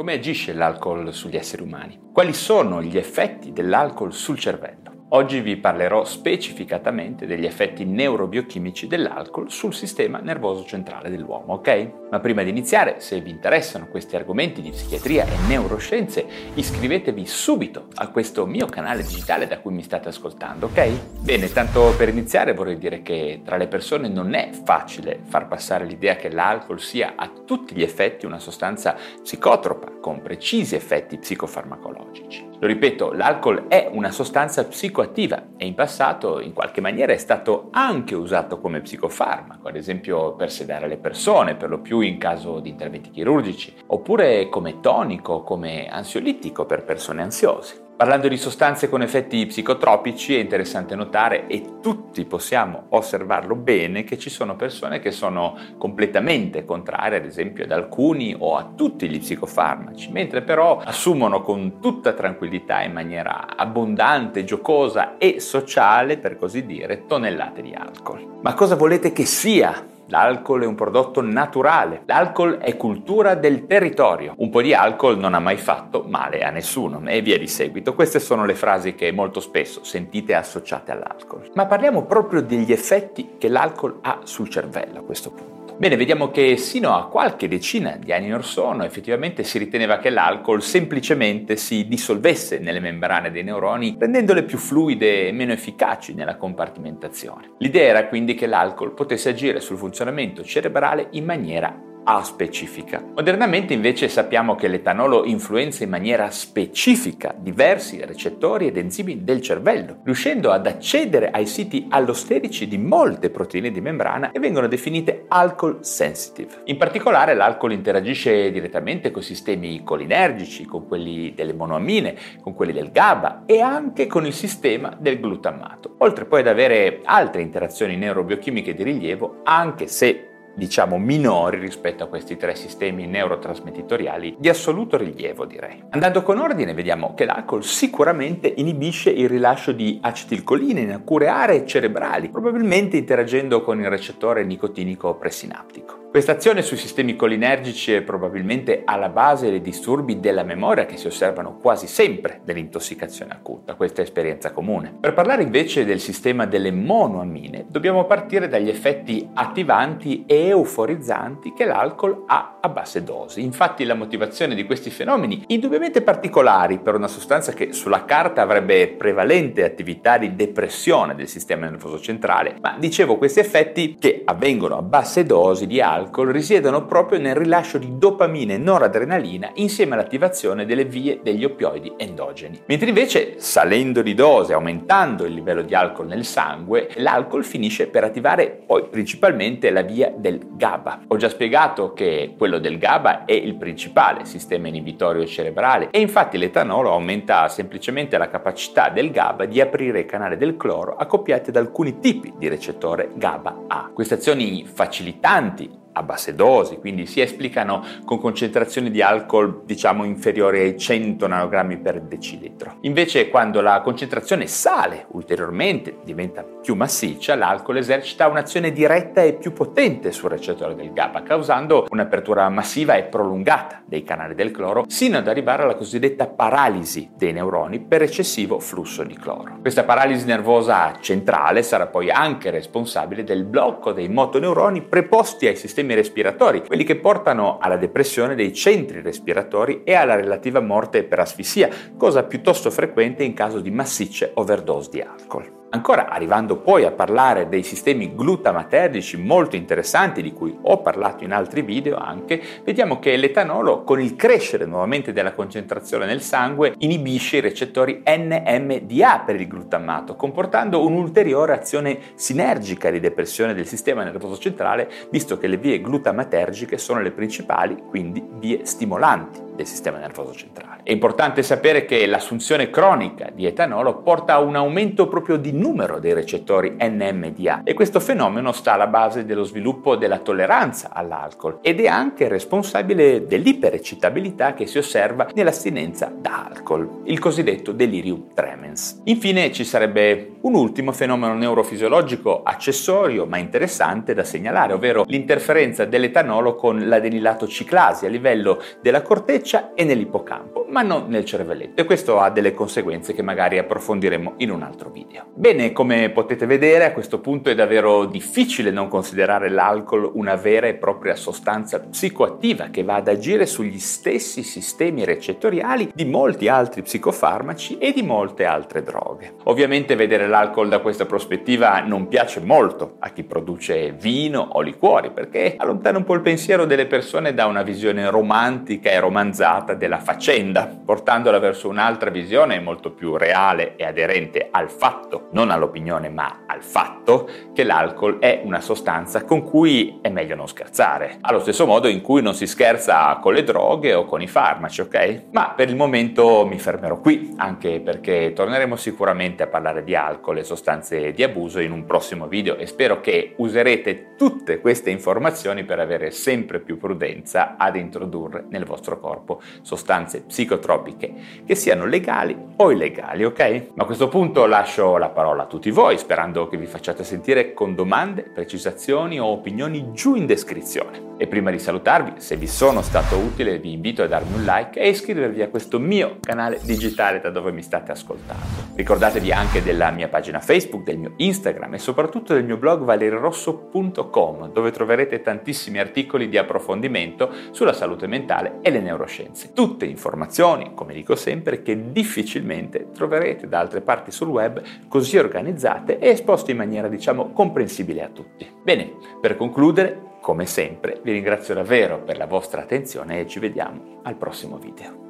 Come agisce l'alcol sugli esseri umani? Quali sono gli effetti dell'alcol sul cervello? Oggi vi parlerò specificatamente degli effetti neurobiochimici dell'alcol sul sistema nervoso centrale dell'uomo, ok? Ma prima di iniziare, se vi interessano questi argomenti di psichiatria e neuroscienze, iscrivetevi subito a questo mio canale digitale da cui mi state ascoltando, ok? Bene, tanto per iniziare vorrei dire che tra le persone non è facile far passare l'idea che l'alcol sia a tutti gli effetti una sostanza psicotropa con precisi effetti psicofarmacologici. Lo ripeto, l'alcol è una sostanza psicoattiva e in passato in qualche maniera è stato anche usato come psicofarmaco, ad esempio per sedare le persone, per lo più in caso di interventi chirurgici, oppure come tonico, come ansiolitico per persone ansiose. Parlando di sostanze con effetti psicotropici è interessante notare, e tutti possiamo osservarlo bene, che ci sono persone che sono completamente contrarie ad esempio ad alcuni o a tutti gli psicofarmaci, mentre però assumono con tutta tranquillità in maniera abbondante, giocosa e sociale, per così dire, tonnellate di alcol. Ma cosa volete che sia L'alcol è un prodotto naturale. L'alcol è cultura del territorio. Un po' di alcol non ha mai fatto male a nessuno e via di seguito. Queste sono le frasi che molto spesso sentite associate all'alcol. Ma parliamo proprio degli effetti che l'alcol ha sul cervello a questo punto. Bene, vediamo che sino a qualche decina di anni or sono effettivamente si riteneva che l'alcol semplicemente si dissolvesse nelle membrane dei neuroni rendendole più fluide e meno efficaci nella compartimentazione. L'idea era quindi che l'alcol potesse agire sul funzionamento cerebrale in maniera a specifica. Modernamente invece sappiamo che l'etanolo influenza in maniera specifica diversi recettori ed enzimi del cervello, riuscendo ad accedere ai siti allosterici di molte proteine di membrana e vengono definite alcohol sensitive. In particolare l'alcol interagisce direttamente con sistemi colinergici, con quelli delle monoamine, con quelli del GABA e anche con il sistema del glutammato, oltre poi ad avere altre interazioni neurobiochimiche di rilievo, anche se diciamo minori rispetto a questi tre sistemi neurotrasmettitoriali di assoluto rilievo direi. Andando con ordine vediamo che l'alcol sicuramente inibisce il rilascio di acetilcolina in alcune aree cerebrali, probabilmente interagendo con il recettore nicotinico presinaptico. Questa azione sui sistemi colinergici è probabilmente alla base dei disturbi della memoria che si osservano quasi sempre nell'intossicazione acuta, questa è esperienza comune. Per parlare invece del sistema delle monoamine, dobbiamo partire dagli effetti attivanti e euforizzanti che l'alcol ha a basse dosi. Infatti la motivazione di questi fenomeni, indubbiamente particolari per una sostanza che sulla carta avrebbe prevalente attività di depressione del sistema nervoso centrale, ma dicevo questi effetti che avvengono a basse dosi di alcol alcol risiedono proprio nel rilascio di dopamina e noradrenalina insieme all'attivazione delle vie degli oppioidi endogeni. Mentre invece salendo di dose, aumentando il livello di alcol nel sangue, l'alcol finisce per attivare poi principalmente la via del GABA. Ho già spiegato che quello del GABA è il principale sistema inibitorio cerebrale e infatti l'etanolo aumenta semplicemente la capacità del GABA di aprire il canale del cloro accoppiati ad alcuni tipi di recettore GABA-A. Queste azioni facilitanti a basse dosi, quindi si esplicano con concentrazioni di alcol diciamo inferiori ai 100 nanogrammi per decilitro. Invece quando la concentrazione sale ulteriormente, diventa più massiccia, l'alcol esercita un'azione diretta e più potente sul recettore del GABA, causando un'apertura massiva e prolungata dei canali del cloro, sino ad arrivare alla cosiddetta paralisi dei neuroni per eccessivo flusso di cloro. Questa paralisi nervosa centrale sarà poi anche responsabile del blocco dei motoneuroni preposti ai sistemi sistemi respiratori, quelli che portano alla depressione dei centri respiratori e alla relativa morte per asfissia, cosa piuttosto frequente in caso di massicce overdose di alcol. Ancora arrivando poi a parlare dei sistemi glutamatergici molto interessanti di cui ho parlato in altri video anche, vediamo che l'etanolo con il crescere nuovamente della concentrazione nel sangue inibisce i recettori NMDA per il glutamato, comportando un'ulteriore azione sinergica di depressione del sistema nervoso centrale, visto che le vie glutamatergiche sono le principali, quindi vie stimolanti del sistema nervoso centrale. È importante sapere che l'assunzione cronica di etanolo porta a un aumento proprio di numero dei recettori NMDA e questo fenomeno sta alla base dello sviluppo della tolleranza all'alcol ed è anche responsabile dell'iperecitabilità che si osserva nell'astinenza da alcol, il cosiddetto delirium tremens. Infine ci sarebbe un ultimo fenomeno neurofisiologico accessorio ma interessante da segnalare, ovvero l'interferenza dell'etanolo con l'adenilato ciclasi a livello della corteccia e nell'ippocampo, ma non nel cervelletto e questo ha delle conseguenze che magari approfondiremo in un altro video. Bene, come potete vedere a questo punto è davvero difficile non considerare l'alcol una vera e propria sostanza psicoattiva che va ad agire sugli stessi sistemi recettoriali di molti altri psicofarmaci e di molte altre droghe. Ovviamente vedere l'alcol da questa prospettiva non piace molto a chi produce vino o liquori perché allontana un po' il pensiero delle persone da una visione romantica e romanzata della faccenda, portandola verso un'altra visione molto più reale e aderente al fatto, non all'opinione ma al fatto, che l'alcol è una sostanza con cui è meglio non scherzare, allo stesso modo in cui non si scherza con le droghe o con i farmaci, ok? Ma per il momento mi fermerò qui, anche perché torneremo sicuramente a parlare di alcol e sostanze di abuso in un prossimo video e spero che userete tutte queste informazioni per avere sempre più prudenza ad introdurre nel vostro corpo sostanze psicotropiche che siano legali o illegali, ok? Ma a questo punto lascio la parola a tutti voi, sperando che vi facciate sentire con domande, precisazioni o opinioni giù in descrizione. E prima di salutarvi, se vi sono stato utile, vi invito a darmi un like e iscrivervi a questo mio canale digitale da dove mi state ascoltando. Ricordatevi anche della mia pagina Facebook, del mio Instagram e soprattutto del mio blog valerirosso.com, dove troverete tantissimi articoli di approfondimento sulla salute mentale e le neuroscienze. Tutte informazioni, come dico sempre, che difficilmente troverete da altre parti sul web così organizzate e esposte in maniera, diciamo, comprensibile a tutti. Bene, per concludere, come sempre, vi ringrazio davvero per la vostra attenzione e ci vediamo al prossimo video.